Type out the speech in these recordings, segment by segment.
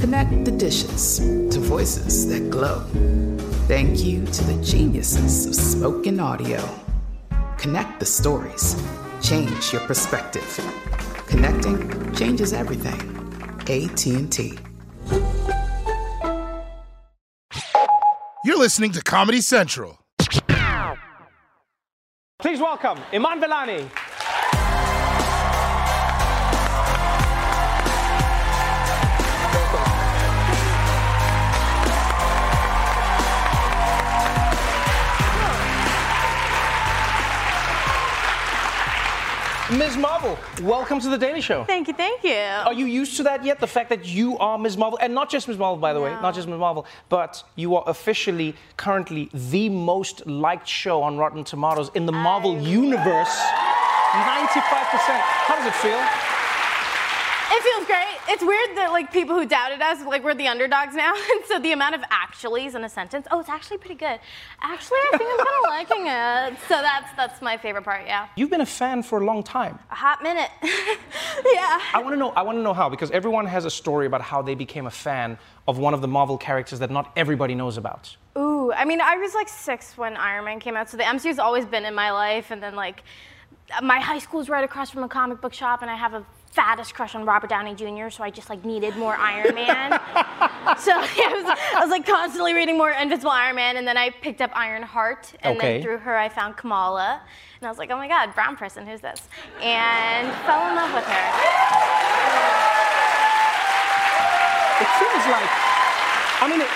Connect the dishes to voices that glow. Thank you to the geniuses of spoken audio. Connect the stories. Change your perspective. Connecting changes everything. AT&T. You're listening to Comedy Central. Please welcome Iman Vellani. Ms. Marvel, welcome to the Daily Show. Thank you, thank you. Are you used to that yet? The fact that you are Ms. Marvel, and not just Ms. Marvel, by the way, not just Ms. Marvel, but you are officially currently the most liked show on Rotten Tomatoes in the Marvel universe. 95%. How does it feel? It feels great. It's weird that like people who doubted us, like we're the underdogs now. And so the amount of actuallys in a sentence, oh, it's actually pretty good. Actually, I think I'm kind of liking it. So that's that's my favorite part. Yeah, You've been a fan for a long time. a hot minute. yeah. I want to know. I want to know how because everyone has a story about how they became a fan of one of the Marvel characters that not everybody knows about. Ooh, I mean, I was like six when Iron Man came out, so the MCU's always been in my life. And then like, my high school's right across from a comic book shop, and I have a fattest crush on Robert Downey Jr. So I just like needed more Iron Man. so I was, I was like constantly reading more Invincible Iron Man, and then I picked up Ironheart, and Okay. then through her I found Kamala, and I was like, oh my God, brown person, who's this? And fell in love with her. It feels like. I mean, it,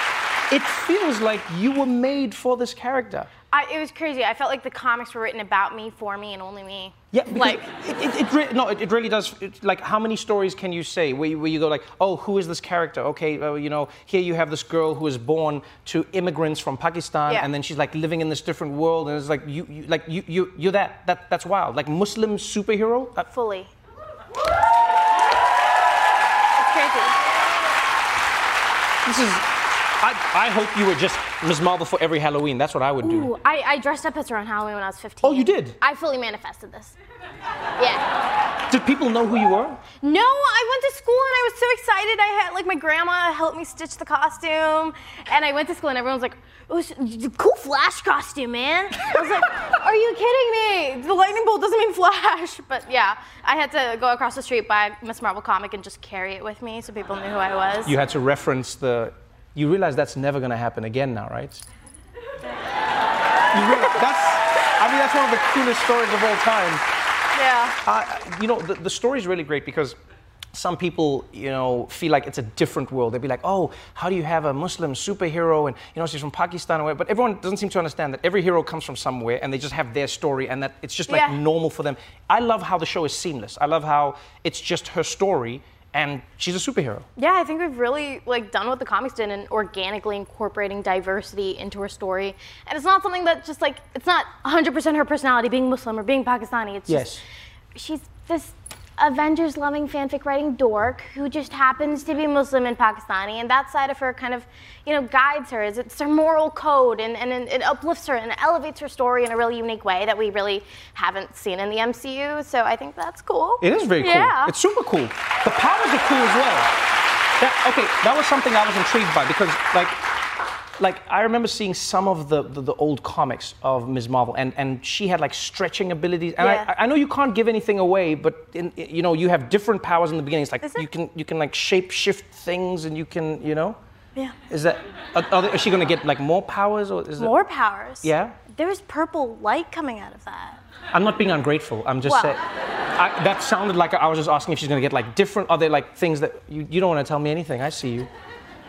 it feels like you were made for this character. I, it was crazy. I felt like the comics were written about me, for me, and only me. Yeah, like. it, it, it re- no, it, it really does. It, like, how many stories can you say where you, where you go like, oh, who is this character? Okay, well, you know, here you have this girl who is born to immigrants from Pakistan, Yeah. and then she's like living in this different world, and it's like you, you like you, you, you're that. That that's wild. Like Muslim superhero. Uh, Fully. It's crazy. this is. I, I hope you were just Ms. Marvel for every Halloween. That's what I would do. Ooh, I, I dressed up as her on Halloween when I was 15. Oh, you did? I fully manifested this. Yeah. Did people know who you were? No, I went to school and I was so excited. I had like my grandma helped me stitch the costume, and I went to school and everyone was like, "It was a cool Flash costume, man." I was like, "Are you kidding me? The lightning bolt doesn't mean Flash." But yeah, I had to go across the street buy a Miss Marvel comic and just carry it with me so people knew who I was. You had to reference the. You realize that's never going to happen again now, right? You realize, that's. I mean, that's one of the coolest stories of all time. yeah. Uh, you know, the, the story is really great because some people, you know, feel like it's a different world. They'd be like, oh, how do you have a Muslim superhero? And, you know, she's from Pakistan. or whatever. But everyone doesn't seem to understand that every hero comes from somewhere and they just have their story and that it's just like Yeah. normal for them. I love how the show is seamless. I love how it's just her story and she's a superhero. Yeah, I think we've really like done what the comics did and organically incorporating diversity into her story. And it's not something that just like it's not 100% her personality being Muslim or being Pakistani. It's Yes. just she's this Avengers loving fanfic writing dork who just happens to be Muslim and Pakistani and that side of her kind of, you know, guides her. It's- It's her moral code and, and it uplifts her and elevates her story in a really unique way that we really haven't seen in the MCU. So I think that's cool. It is very cool. Yeah. It's super cool. The powers are cool as well. That, okay, that was something I was intrigued by because, like, like I remember seeing some of the, the, the old comics of Ms. Marvel, and, and she had like stretching abilities. And Yeah. I, I know you can't give anything away, but in, you know you have different powers in the beginning. It's like it? you can you can like shape shift things, and you can you know. Yeah. Is that are, they- is she gonna get like more powers or is it? More powers. Yeah? There's purple light coming out of that. I'm not being ungrateful. I'm just Well- saying. I, that sounded like I was just asking if she's gonna get like different. Are there like things that you, you don't want to tell me anything? I see you.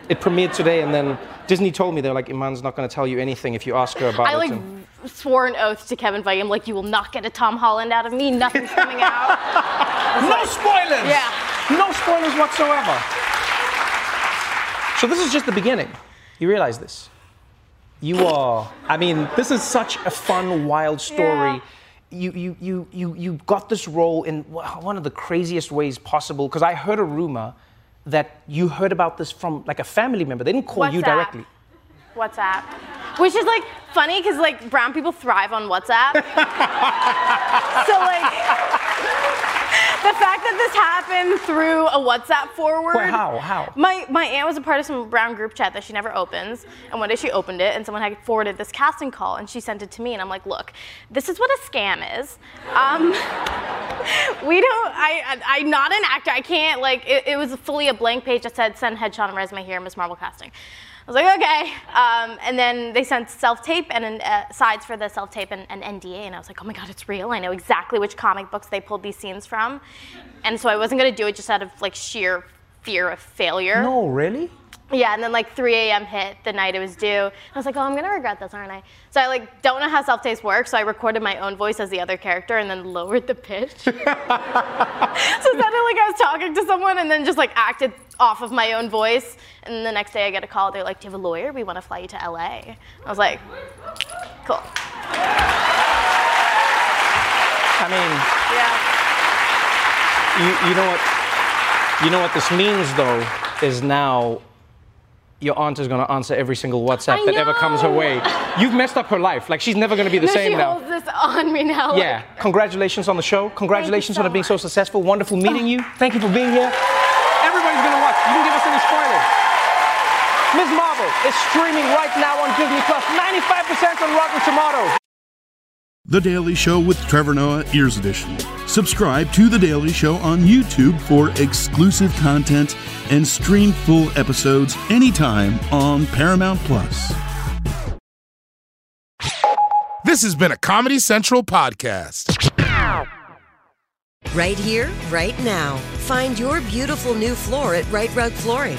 It premiered today, and then Disney told me they're like, Iman's not gonna tell you anything if you ask her about I it. I like and- swore an oath to Kevin Feige. I'm like, you will not get a Tom Holland out of me. Nothing's coming out. No spoilers. Yeah. No spoilers whatsoever. So this is just the beginning. You realize this? You are. I mean, this is such a fun, wild story. Yeah. You, you, you, you, you got this role in one of the craziest ways possible. Because I heard a rumor that you heard about this from like a family member. They didn't call you directly. WhatsApp. Which is like funny because like brown people thrive on WhatsApp. so like the fact that this happened through a WhatsApp forward. Wait, how? How? My my aunt was a part of some brown group chat that she never opens, and one day she opened it, and someone had forwarded this casting call, and she sent it to me, and I'm like, look, this is what a scam is. Um, we don't. I, I I'm not an actor. I can't like. It, it was fully a blank page that said send headshot and resume here, Miss Marvel casting. I was like, okay. Um, and then they sent self tape and uh, sides for the self tape and an NDA, and I was like, oh my god, it's real. I know exactly which comic books they pulled these scenes from, and so I wasn't gonna do it just out of like sheer fear of failure. No, really? Yeah, and then like 3 a.m. hit the night it was due. I was like, oh, I'm gonna regret this, aren't I? So I like don't know how self-tapes works, so I recorded my own voice as the other character and then lowered the pitch. so it sounded like I was talking to someone and then just like acted off of my own voice. And the next day I get a call, they're like, Do you have a lawyer? We wanna fly you to LA. I was like, cool. I mean, Yeah. you, you know what? You know what this means, though, is now your aunt is going to answer every single WhatsApp I that ever comes her way. You've messed up her life. Like she's never going to be the No, same she now. holds this on me now. like- Yeah. Congratulations on the show. Congratulations so on it being so successful. Wonderful meeting you. Thank you for being here. Everybody's going to watch. You can give us any spoilers. Ms. Marvel is streaming right now on Disney Plus. 95% on Rotten Tomatoes. The Daily Show with Trevor Noah, Ears Edition. Subscribe to The Daily Show on YouTube for exclusive content and stream full episodes anytime on Paramount Plus. This has been a Comedy Central podcast. Right here, right now. Find your beautiful new floor at Rite Rug Flooring.